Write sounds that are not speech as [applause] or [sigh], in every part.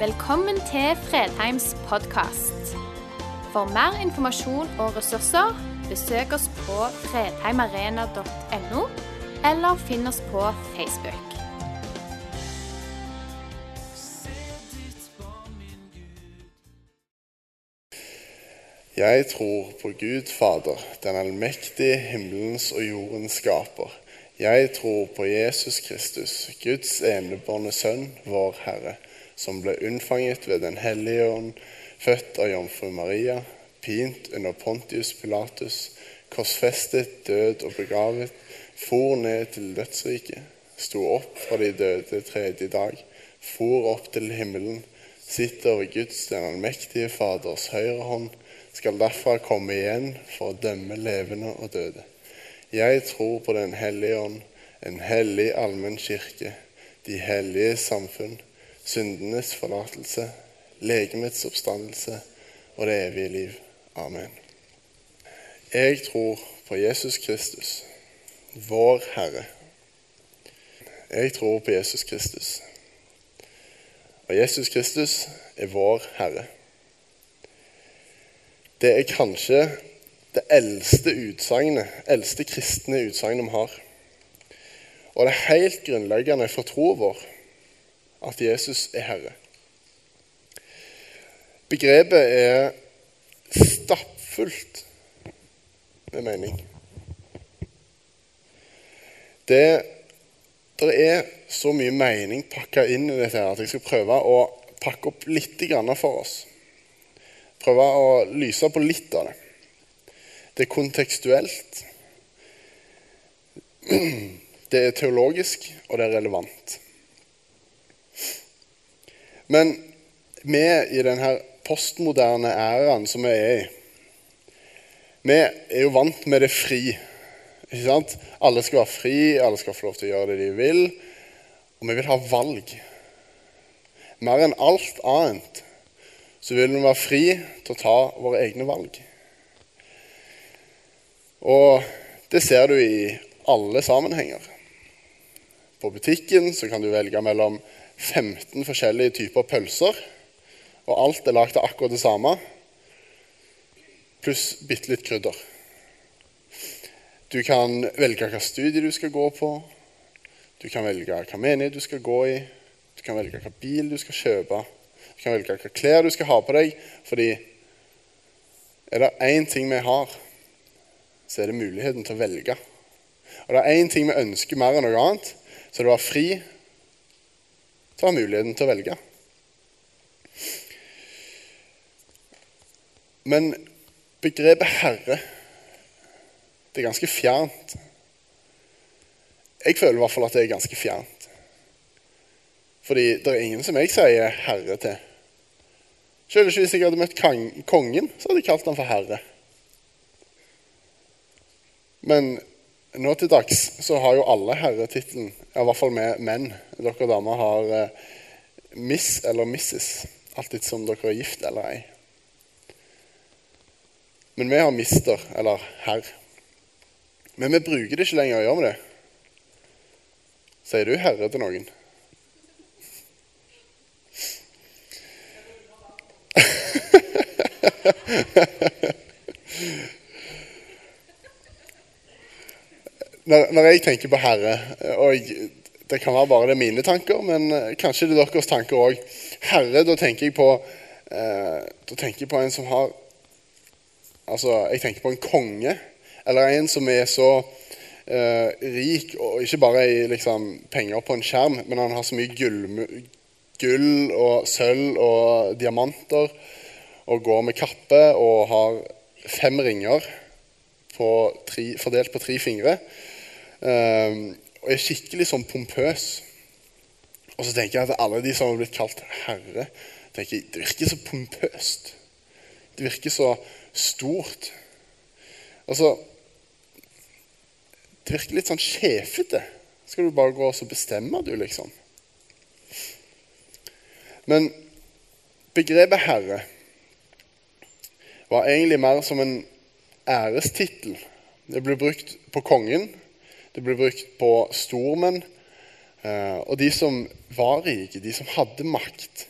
Velkommen til Fredheims podkast. For mer informasjon og ressurser, besøk oss på fredheimarena.no, eller finn oss på Facebook. Jeg tror på Gud Fader, den allmektige himmelens og jordens skaper. Jeg tror på Jesus Kristus, Guds enebårne Sønn, vår Herre, som ble unnfanget ved Den hellige ånd, født av jomfru Maria, pint under Pontius Pilatus, korsfestet, død og begravet, for ned til dødsriket, sto opp fra de døde tredje dag, for opp til himmelen, sitter ved Guds den allmektige Faders høyre hånd, skal derfra komme igjen for å dømme levende og døde. Jeg tror på Den hellige ånd, en hellig allmenn kirke, de hellige samfunn, syndenes forlatelse, legemets oppstandelse og det evige liv. Amen. Jeg tror på Jesus Kristus, vår Herre. Jeg tror på Jesus Kristus. Og Jesus Kristus er vår Herre. Det er kanskje det eldste utsagnet, eldste kristne utsagnet vi har. Og det er helt grunnleggende for troen vår at Jesus er Herre. Begrepet er stappfullt med mening. Det, det er så mye mening pakka inn i dette her at jeg skal prøve å pakke opp litt for oss. Prøve å lyse på litt av det. Det er kontekstuelt. [clears throat] Det er teologisk, og det er relevant. Men vi i denne postmoderne æraen som vi er i, vi er jo vant med det fri. Ikke sant? Alle skal være fri, alle skal få lov til å gjøre det de vil. Og vi vil ha valg. Mer enn alt annet så vil vi være fri til å ta våre egne valg. Og det ser du i alle sammenhenger. På butikken så kan du velge mellom 15 forskjellige typer pølser, og alt er lagd av akkurat det samme, pluss bitte litt krydder. Du kan velge hvilket studie du skal gå på, du kan velge hvilken menighet du skal gå i, du kan velge hvilken bil du skal kjøpe, du kan velge hvilke klær du skal ha på deg, fordi er det én ting vi har så er det muligheten til å velge. Og det er én ting vi ønsker mer enn noe annet, så det å være fri til å ha muligheten til å velge. Men begrepet herre det er ganske fjernt. Jeg føler i hvert fall at det er ganske fjernt. Fordi det er ingen som jeg sier herre til. Selv ikke hvis jeg hadde møtt kongen, så hadde jeg kalt han for herre. Men nå til dags så har jo alle herretittelen, i hvert fall med menn. Dere damer har eh, miss eller missis, alltid som dere er gift eller ei. Men vi har mister, eller herr. Men vi bruker det ikke lenger, gjør vi det? Sier du herre til noen? [laughs] når, når, jeg tenker på Herre og jeg, Det kan være bare det er mine tanker, men kanskje det er deres tanker òg. Herre, da tenker jeg på eh, Da tenker jeg på en som har Altså, jeg tenker på en konge. Eller en som er så eh, rik, og ikke bare i liksom, penger på en skjerm, men han har så mye gull, gull og sølv og diamanter, og går med kappe og har fem ringer på tre, fordelt på tre fingre. Um, og er skikkelig sånn pompøs. Og så tenker jeg at alle de som har blitt kalt herre, tenker jeg, det virker så pompøst. Det virker så stort. Altså Det virker litt sånn sjefete. Skal du bare gå og bestemme, du, liksom? Men begrepet herre var egentlig mer som en ærestittel. Det ble brukt på kongen det ble brukt på stormenn eh, og de som var rike, de som hadde makt.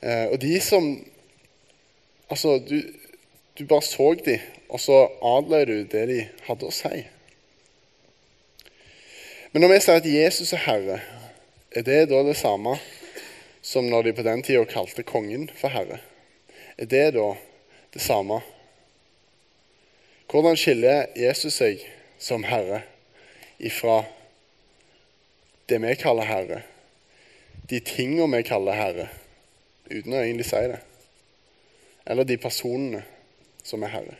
Eh, og de som Altså, du, du bare så dem, og så adlød du det de hadde å si. Men når vi sier at Jesus er herre, er det da det samme som når de på den tida kalte kongen for herre? Er det da det samme? Hvordan skiller Jesus seg som herre ifra det vi kaller herre, de tinga vi kaller herre, uten å egentlig si det? eller de personene som er herre.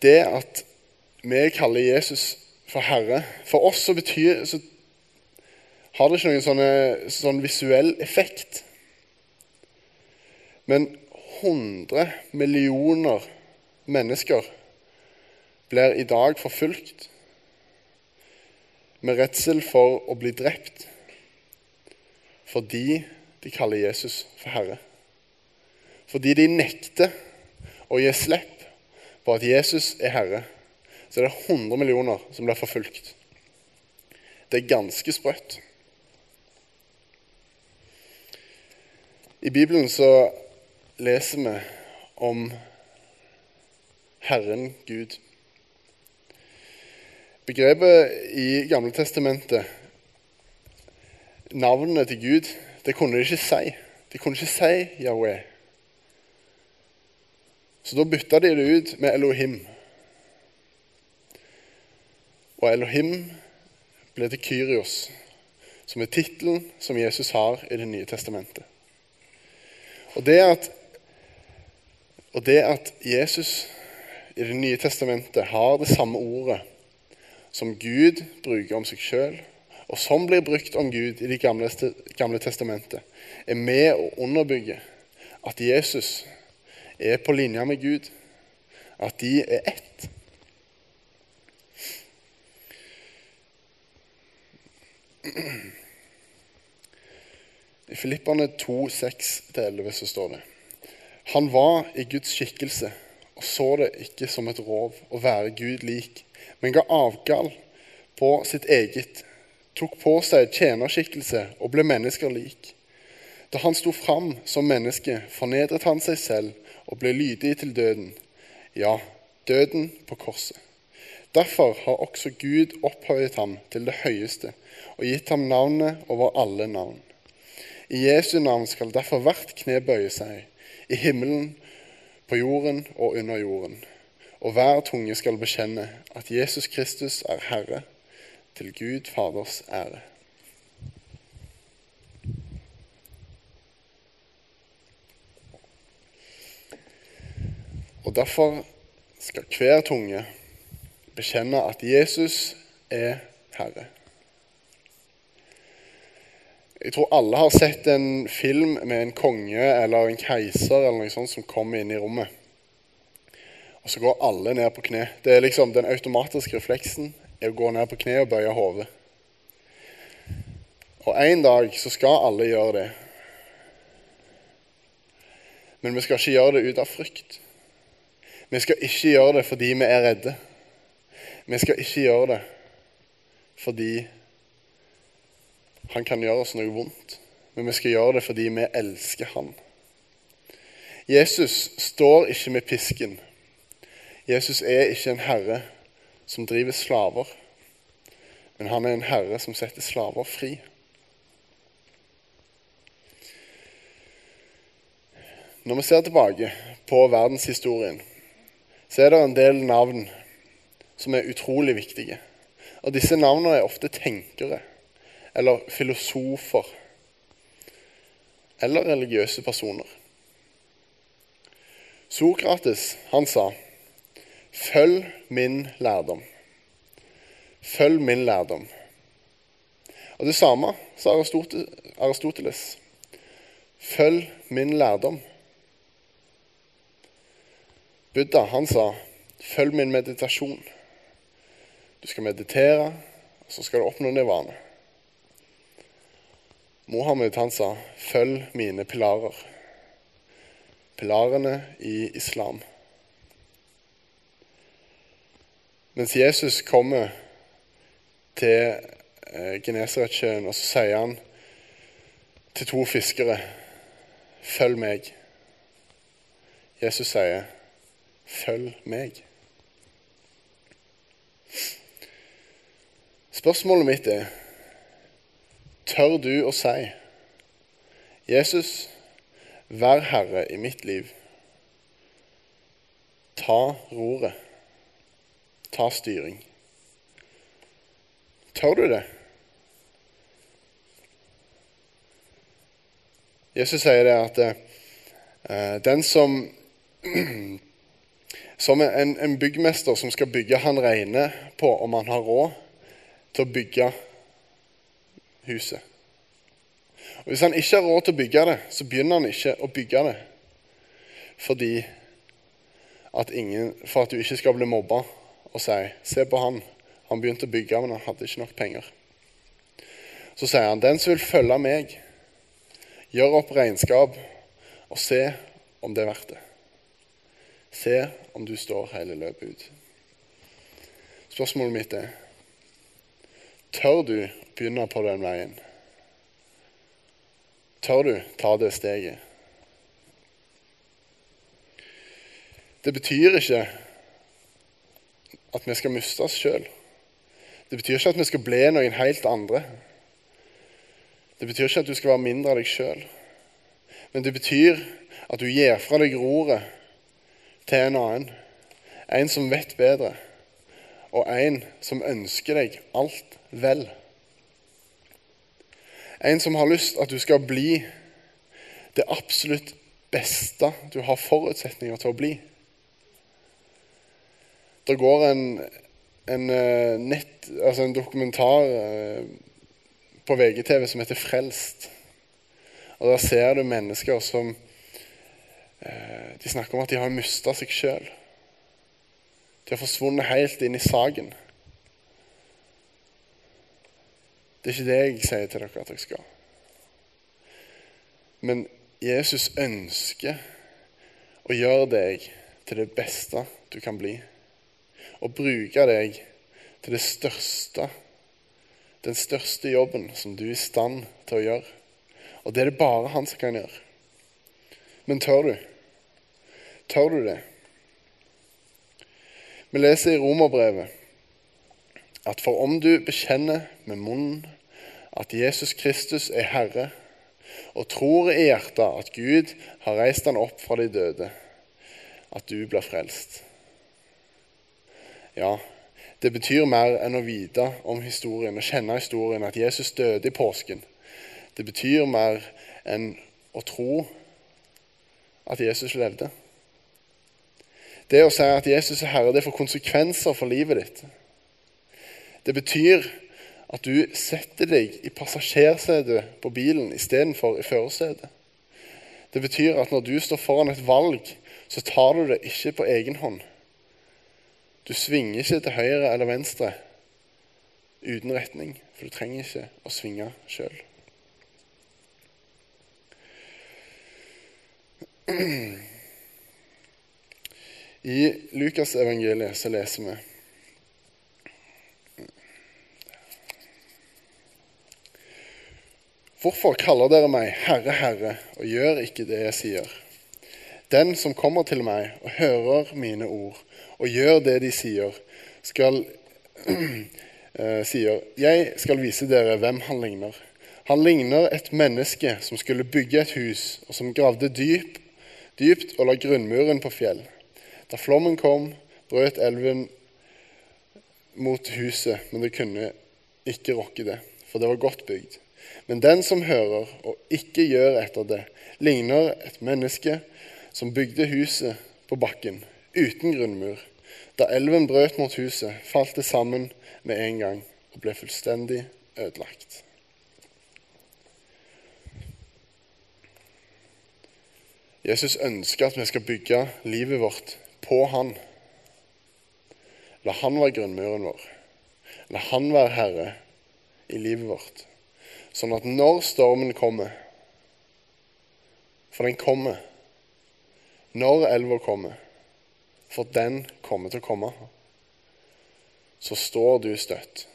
Det at vi kaller Jesus for herre For oss så betyr så har det ikke noen sånne, sånn visuell effekt. Men 100 millioner mennesker blir i dag forfulgt med redsel for å bli drept fordi de kaller Jesus for Herre. Fordi de nekter å gi slipp på at Jesus er Herre, så er det 100 millioner som blir forfulgt. Det er ganske sprøtt. I Bibelen så leser vi om Herren Gud. Begrepet i Gamle Testamentet, navnet til Gud, det kunne de ikke si. De kunne ikke si Yahweh. Så da bytta de det ut med Elohim. Og Elohim ble til Kyrios, som er tittelen som Jesus har i Det nye testamentet. Og det at, og det at Jesus i Det nye testamentet har det samme ordet som Gud bruker om seg sjøl, og som blir brukt om Gud i Det gamle, gamle testamentet, er med å underbygge at Jesus er på linje med Gud, at de er ett. I Filippane 2, 6-11 så står det Han var i Guds skikkelse og så det ikke som et rov å være Gud lik, men ga avgall på sitt eget tok på seg tjenerskikkelse og ble mennesker lik. Da han sto fram som menneske, fornedret han seg selv og ble lydig til døden. Ja, døden på korset. Derfor har også Gud opphøyet ham til det høyeste og gitt ham navnet over alle navn. I Jesu navn skal derfor hvert kne bøye seg, i himmelen, på jorden og under jorden. Og hver tunge skal bekjenne at Jesus Kristus er Herre, til Gud Faders ære. Og Derfor skal hver tunge bekjenne at Jesus er Herre. Jeg tror alle har sett en film med en konge eller en keiser eller noe sånt som kommer inn i rommet. Og så går alle ned på kne. Det er liksom den automatiske refleksen er å gå ned på kne og bøye hodet. Og en dag så skal alle gjøre det. Men vi skal ikke gjøre det ut av frykt. Vi skal ikke gjøre det fordi vi er redde. Vi skal ikke gjøre det fordi han kan gjøre oss noe vondt. Men vi skal gjøre det fordi vi elsker han. Jesus står ikke med pisken. Jesus er ikke en herre som driver slaver, men han er en herre som setter slaver fri. Når vi ser tilbake på verdenshistorien, så er det en del navn som er utrolig viktige. Og disse navnene er ofte tenkere eller filosofer eller religiøse personer. Sokrates, han sa Følg min lærdom. Følg min lærdom. Og det samme sa Aristoteles. Følg min lærdom. Buddha han sa, 'Følg min meditasjon'. Du skal meditere, og så skal du oppnå nivåene!» Mohammed han sa, 'Følg mine pilarer'. Pilarene i islam. Mens Jesus kommer til eh, Genesaretsjøen, og så sier han til to fiskere, 'Følg meg'. Jesus sier, 'Følg meg'. Spørsmålet mitt er Tør du å si Jesus, vær herre i mitt liv. Ta roret. Ta styring. Tør du det? Jesus sier det at uh, den som [clears throat] Som en, en byggmester som skal bygge, han regner på om han har råd til å bygge huset. Og Hvis han ikke har råd til å bygge det, så begynner han ikke å bygge det fordi at ingen, for at du ikke skal bli mobba og sier, 'Se på han. Han begynte å bygge, men han hadde ikke nok penger.' Så sier han, 'Den som vil følge meg, gjør opp regnskap og se om det er verdt det.' Se om du står hele løpet ut. Spørsmålet mitt er Tør du begynne på den veien? Tør du ta det steget? Det betyr ikke at vi skal miste oss sjøl. Det betyr ikke at vi skal bli noen helt andre. Det betyr ikke at du skal være mindre av deg sjøl. Men det betyr at du gir fra deg roret til en annen. En som vet bedre, og en som ønsker deg alt vel. En som har lyst at du skal bli det absolutt beste du har forutsetninger til å bli. Det går en, en, eh, nett, altså en dokumentar eh, på VGTV som heter 'Frelst'. Og Der ser du mennesker som eh, De snakker om at de har mista seg sjøl. De har forsvunnet helt inn i saken. Det er ikke det jeg sier til dere at dere skal. Men Jesus ønsker å gjøre deg til det beste du kan bli. Og bruke deg til det største, den største jobben som du er i stand til å gjøre. Og det er det bare han som kan gjøre. Men tør du? Tør du det? Vi leser i Romerbrevet at for om du bekjenner med munnen at Jesus Kristus er Herre, og tror i hjertet at Gud har reist han opp fra de døde, at du blir frelst. Ja, det betyr mer enn å vite om historien og kjenne historien at Jesus døde i påsken. Det betyr mer enn å tro at Jesus levde. Det å si at Jesus er Herre, det får konsekvenser for livet ditt. Det betyr at du setter deg i passasjersetet på bilen istedenfor i førersetet. Det betyr at når du står foran et valg, så tar du det ikke på egen hånd. Du svinger ikke til høyre eller venstre uten retning, for du trenger ikke å svinge sjøl. I Lukasevangeliet så leser vi Hvorfor kaller dere meg Herre, Herre, og gjør ikke det jeg sier? Den som kommer til meg og hører mine ord og gjør det de sier, skal, uh, [clears throat] sier, jeg skal vise dere hvem han ligner. Han ligner et menneske som skulle bygge et hus, og som gravde dyp, dypt og la grunnmuren på fjell. Da flommen kom, brøt elven mot huset, men det kunne ikke rokke det, for det var godt bygd. Men den som hører og ikke gjør etter det, ligner et menneske som bygde huset på bakken uten grunnmur. Da elven brøt mot huset, falt det sammen med en gang og ble fullstendig ødelagt. Jesus ønsker at vi skal bygge livet vårt på Han. La Han være grunnmuren vår. La Han være herre i livet vårt. Sånn at når stormen kommer For den kommer. Når elva kommer, for den kommer til å komme, så står du støtt.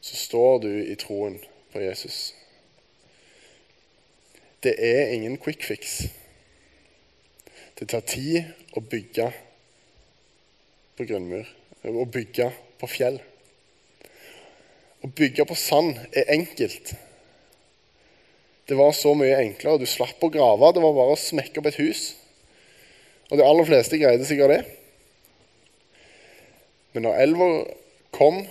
Så står du i troen på Jesus. det er ingen quick fix. Det tar tid å bygge på grunnmur, å bygge på fjell. Å bygge på sand er enkelt. Det var så mye enklere. Du slapp å grave. Det var bare å smekke opp et hus. Og de aller fleste greide sikkert det. Men når elva kom,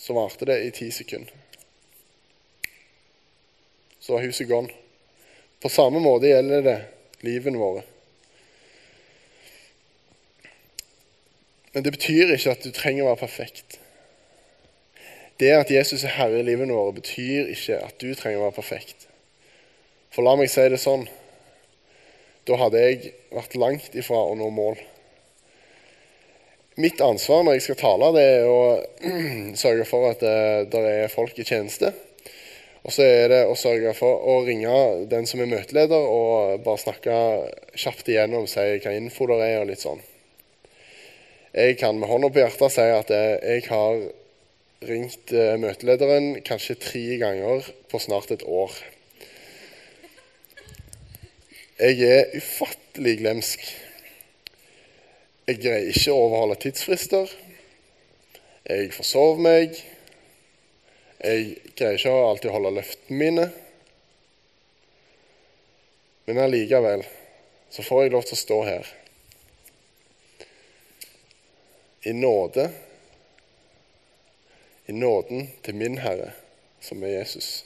så varte det i ti sekunder. Så var huset gone. På samme måte gjelder det livene våre. Men det betyr ikke at du trenger å være perfekt. Det at Jesus er herre i livet vårt, betyr ikke at du trenger å være perfekt. For la meg si det sånn da hadde jeg vært langt ifra å nå mål. Mitt ansvar når jeg skal tale, det er å [clears throat] sørge for at det, det er folk i tjeneste. Og så er det å sørge for å ringe den som er møteleder, og bare snakke kjapt igjennom, si hva info det er, og litt sånn. Jeg kan med hånda på hjertet si at jeg har ringt eh, møtelederen kanskje tre ganger på snart et år. Jeg er ufattelig glemsk. Jeg greier ikke å overholde tidsfrister. Jeg forsover meg. Jeg greier ikke alltid å holde løftene mine. Men allikevel så får jeg lov til å stå her. I nåde i nåden til min Herre, som er Jesus.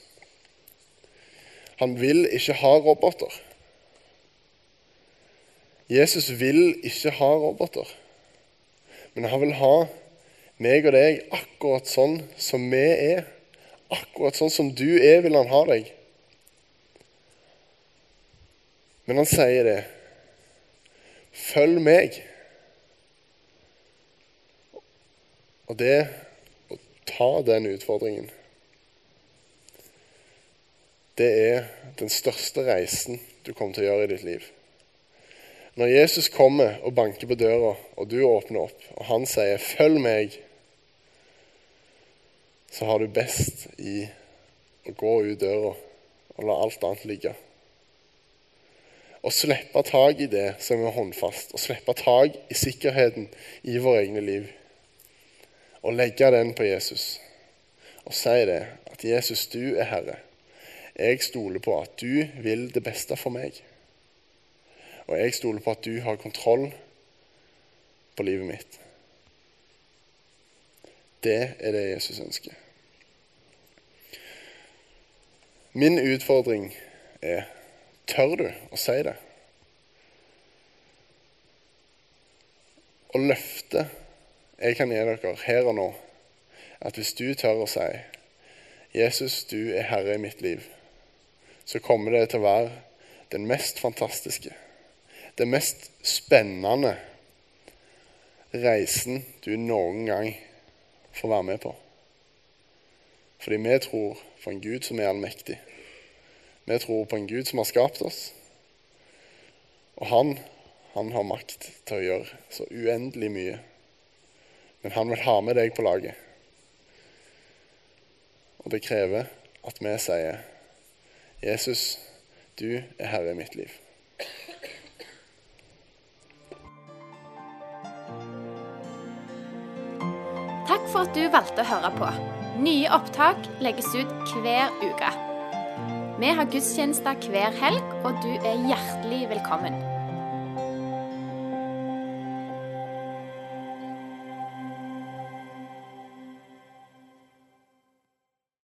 Han vil ikke ha roboter. Jesus vil ikke ha roboter, men han vil ha meg og deg akkurat sånn som vi er. Akkurat sånn som du er, vil han ha deg. Men han sier det. Følg meg. Og det ta den utfordringen. Det er den største reisen du kommer til å gjøre i ditt liv. Når Jesus kommer og banker på døra, og du åpner opp, og han sier 'følg meg', så har du best i å gå ut døra og la alt annet ligge. Å slippe tak i det som er håndfast, og slippe tak i sikkerheten i våre egne liv og legge den på Jesus og si det at 'Jesus, du er Herre'. Jeg stoler på at du vil det beste for meg. Og jeg stoler på at du har kontroll på livet mitt. Det er det Jesus ønsker. Min utfordring er tør du å si det? Å løfte jeg kan gi dere her og nå at hvis du tør å si 'Jesus, du er herre i mitt liv', så kommer det til å være den mest fantastiske, den mest spennende reisen du noen gang får være med på. Fordi vi tror på en Gud som er allmektig. Vi tror på en Gud som har skapt oss. Og han, han har makt til å gjøre så uendelig mye. Men han vil ha med deg på laget. Og det krever at vi sier, 'Jesus, du er herre i mitt liv'. Takk for at du valgte å høre på. Nye opptak legges ut hver uke. Vi har gudstjenester hver helg, og du er hjertelig velkommen.